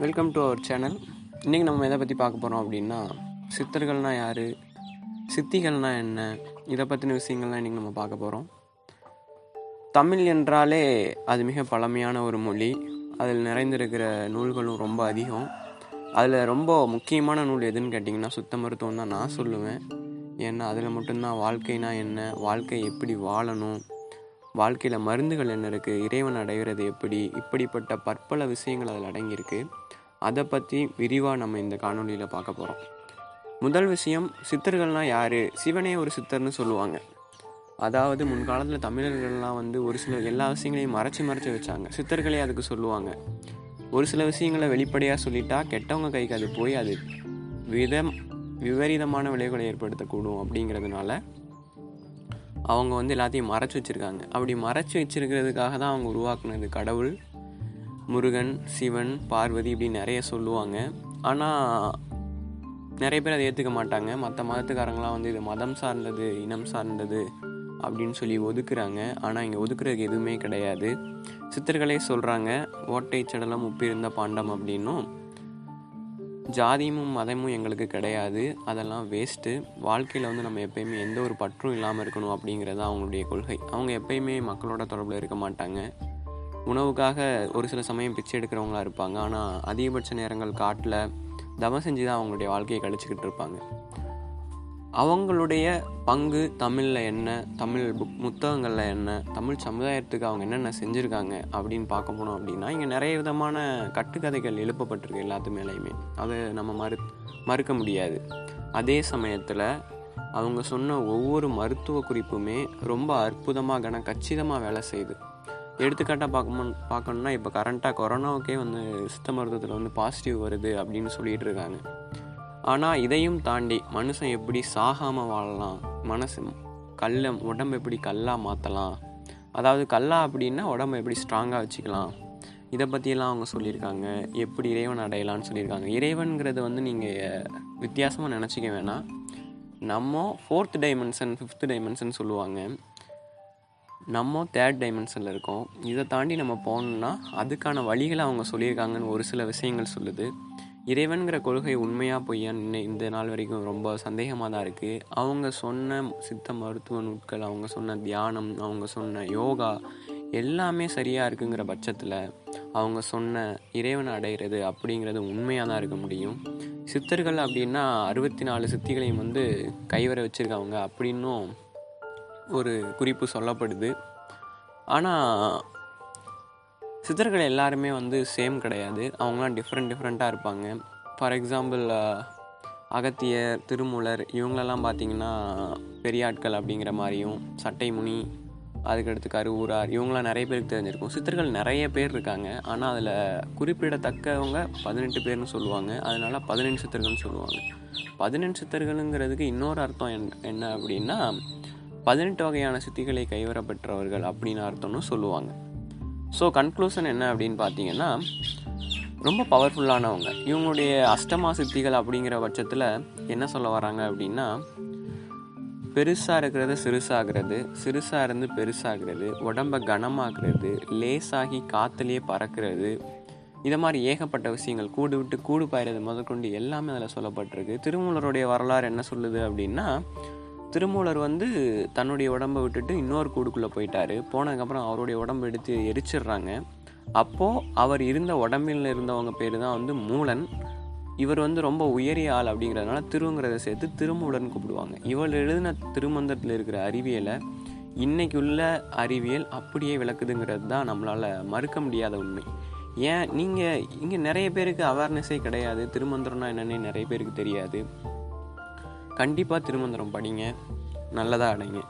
Welcome to our channel இன்றைக்கி நம்ம எதை பற்றி பார்க்க போகிறோம் அப்படின்னா சித்தர்கள்னால் யார்? சித்திகள்னால் என்ன? இதை பற்றின விஷயங்கள்லாம் இன்றைக்கி நம்ம பார்க்க போகிறோம் தமிழ் என்றாலே அது மிக பழமையான ஒரு மொழி. அதில் நிறைந்திருக்கிற நூல்களும் ரொம்ப அதிகம். அதில் ரொம்ப முக்கியமான நூல் எதுன்னு கேட்டிங்கன்னா சுத்த மருத்துவம் தான் நான் சொல்லுவேன். ஏன்னா அதில் மட்டும்தான் வாழ்க்கைனா என்ன? வாழ்க்கை எப்படி வாழணும்? வாழ்க்கையில் மருந்துகள் என்ன இருக்குது இறைவன் அடைகிறது எப்படி? இப்படிப்பட்ட பற்பல விஷயங்கள் அதில் அடங்கியிருக்கு. அதை பற்றி விரிவாக நம்ம இந்த காணொலியில் பார்க்க போகிறோம் முதல் விஷயம் சித்தர்கள்னால் யார்? சிவனே ஒரு சித்தர்னு சொல்லுவாங்க. அதாவது முன்காலத்தில் தமிழர்கள்லாம் வந்து ஒரு சில எல்லா விஷயங்களையும் மறைச்சி மறைச்சி வச்சாங்க. சித்தர்களே அதுக்கு சொல்லுவாங்க. ஒரு சில விஷயங்களை வெளிப்படையாக சொல்லிட்டா கெட்டவங்க கைக்கு அது போய் அது விதம் விபரீதமான விளைவுகளை ஏற்படுத்தக்கூடும் அப்படிங்கிறதுனால அவங்க வந்து எல்லாத்தையும் மறைச்சி வச்சுருக்காங்க. அப்படி மறைச்சி வச்சுருக்கிறதுக்காக தான் அவங்க உருவாக்குனது கடவுள் முருகன் சிவன் பார்வதி இப்படி நிறைய சொல்லுவாங்க. ஆனால் நிறைய பேர் அதை ஏற்றுக்க மாட்டாங்க. மற்ற மதத்துக்காரங்களாம் வந்து இது மதம் சார்ந்தது இனம் சார்ந்தது அப்படின்னு சொல்லி ஒதுக்குறாங்க. ஆனால் இங்கே ஒதுக்குறதுக்கு எதுவுமே கிடையாது. சித்தர்களே சொல்கிறாங்க ஓட்டை சடலம் உப்பிருந்த பாண்டம் அப்படின்னும். ஜாதியும் மதமும் எங்களுக்கு கிடையாது. அதெல்லாம் வேஸ்ட்டு வாழ்க்கையில் வந்து நம்ம எப்பயுமே எந்த ஒரு பற்றும் இல்லாமல் இருக்கணும் அப்படிங்கிறது அவங்களுடைய கொள்கை. அவங்க எப்பயுமே மக்களோட தொடர்பில் இருக்க மாட்டாங்க. உணவுக்காக ஒரு சில சமயம் பிச்சை எடுக்கிறவங்களா இருப்பாங்க. ஆனால் அதிகபட்ச நேரங்கள் காட்டில் தவம் செஞ்சு தான் அவங்களுடைய வாழ்க்கையை கழிச்சிக்கிட்டு இருப்பாங்க. அவங்களுடைய பங்கு தமிழில் என்ன தமிழ் புக் புத்தகங்களில் என்ன தமிழ் சமுதாயத்துக்கு அவங்க என்னென்ன செஞ்சுருக்காங்க அப்படின்னு பார்க்க போனோம் அப்படின்னா இங்கே நிறைய விதமான கட்டுக்கதைகள் எழுப்பப்பட்டிருக்கு எல்லாத்து மேலேயுமே. அதை நம்ம மறு மறுக்க முடியாது. அதே சமயத்தில் அவங்க சொன்ன ஒவ்வொரு மருத்துவ குறிப்புமே ரொம்ப அற்புதமாக கன கச்சிதமாக வேலை செய்யுது. எடுத்துக்காட்டாக பார்க்கணும் பார்க்கணுன்னா இப்போ கரண்ட்டாக கொரோனாவுக்கே வந்து சித்த மருத்துவத்தில் வந்து பாசிட்டிவ் வருது அப்படின்னு சொல்லிகிட்டு இருக்காங்க. ஆனால் இதையும் தாண்டி மனுஷன் எப்படி சாகாமல் வாழலாம்? மனசு கல்லை உடம்பு எப்படி கல்லாக மாற்றலாம் அதாவது கல்லா அப்படின்னா உடம்பை எப்படி ஸ்ட்ராங்காக வச்சுக்கலாம்? இதை பற்றியெல்லாம் அவங்க சொல்லியிருக்காங்க. எப்படி இறைவன் அடையலாம்னு சொல்லியிருக்காங்க. இறைவன்கிறது வந்து நீங்கள் வித்தியாசமாக நினச்சிக்க வேணாம். நம்ம ஃபோர்த் டைமென்ஷன் ஃபிஃப்த் டைமென்ஷன் சொல்லுவாங்க. நம்ம தேர்ட் டைமென்ஷனில் இருக்கோம். இதை தாண்டி நம்ம போகணுன்னா அதுக்கான வழிகளை அவங்க சொல்லியிருக்காங்கன்னு ஒரு சில விஷயங்கள் சொல்லுது. இறைவன்கிற கொள்கை உண்மையாக பொய்யான்னு இந்த நாள் வரைக்கும் ரொம்ப சந்தேகமாக தான் இருக்குது அவங்க சொன்ன சித்த மருத்துவ நூட்கள் அவங்க சொன்ன தியானம் அவங்க சொன்ன யோகா எல்லாமே சரியாக இருக்குங்கிற பட்சத்தில் அவங்க சொன்ன இறைவனை அடைகிறது அப்படிங்கிறது உண்மையாக தான் இருக்க முடியும். சித்தர்கள் அப்படின்னா அறுபத்தி நாலு சித்திகளையும் வந்து கைவர வச்சுருக்காங்க அப்படின்னும் ஒரு குறிப்பு சொல்லப்படுது. ஆனால் சித்தர்கள் எல்லாருமே வந்து சேம் கிடையாது. அவங்களாம் டிஃப்ரெண்ட் டிஃப்ரெண்ட்டாக இருப்பாங்க. ஃபார் எக்ஸாம்பிள் அகத்தியர் திருமூலர் இவங்களெல்லாம் பார்த்தீங்கன்னா பெரியாட்கள் அப்படிங்கிற மாதிரியும் சட்டை முனி அதுக்கடுத்து கருவூரார் இவங்களாம் நிறைய பேருக்கு தெரிஞ்சிருக்கும். சித்தர்கள் நிறைய பேர் இருக்காங்க. ஆனால் அதில் குறிப்பிடத்தக்கவங்க பதினெட்டு பேர்னு சொல்லுவாங்க. அதனால் பதினெண்டு சித்தர்கள்னு சொல்லுவாங்க. பதினெண்டு சித்தர்களுங்கிறதுக்கு இன்னொரு அர்த்தம் என் என்ன அப்படின்னா பதினெட்டு வகையான சித்திகளை கைவர பெற்றவர்கள் அப்படின்னு அர்த்தம்னு சொல்லுவாங்க. ஸோ கன்க்ளூஷன் என்ன அப்படின்னு பார்த்தீங்கன்னா ரொம்ப பவர்ஃபுல்லானவங்க இவங்களுடைய அஷ்டமா சித்திகள் அப்படிங்கிற பட்சத்தில் என்ன சொல்ல வராங்க அப்படின்னா பெருசாக இருக்கிறது சிறுசாகிறது சிறுசாக இருந்து பெருசாகிறது உடம்ப கனமாக்குறது லேசாகி காற்றுலேயே பறக்கிறது இதை மாதிரி ஏகப்பட்ட விஷயங்கள் கூடு விட்டு கூடு பாயிறது முதற்கொண்டு எல்லாமே அதில் சொல்லப்பட்டிருக்கு. திருமூலருடைய வரலாறு என்ன சொல்லுது அப்படின்னா திருமூலர் வந்து தன்னுடைய உடம்பை விட்டுட்டு இன்னொரு கூடுக்குள்ளே போயிட்டாரு. போனதுக்கப்புறம் அவருடைய உடம்பு எடுத்து எரிச்சிடுறாங்க. அப்போது அவர் இருந்த உடம்பில் இருந்தவங்க பேர் தான் வந்து மூலன். இவர் வந்து ரொம்ப உயரிய ஆள் அப்படிங்கிறதுனால திருங்கிறத சேர்த்து திருமூலன் கூப்பிடுவாங்க. இவர் எழுதின திருமந்திரத்தில் இருக்கிற அறிவியலை இன்றைக்கு உள்ள அறிவியல் அப்படியே விளக்குதுங்கிறது தான் நம்மளால் மறுக்க முடியாத உண்மை. ஏன்? நீங்கள் இங்கே நிறைய பேருக்கு அவேர்னஸே கிடையாது. திருமந்திரம்னா என்னென்னு நிறைய பேருக்கு தெரியாது. கண்டிப்பாக திருமந்திரம் படிங்க. நல்லதாக அடைங்க.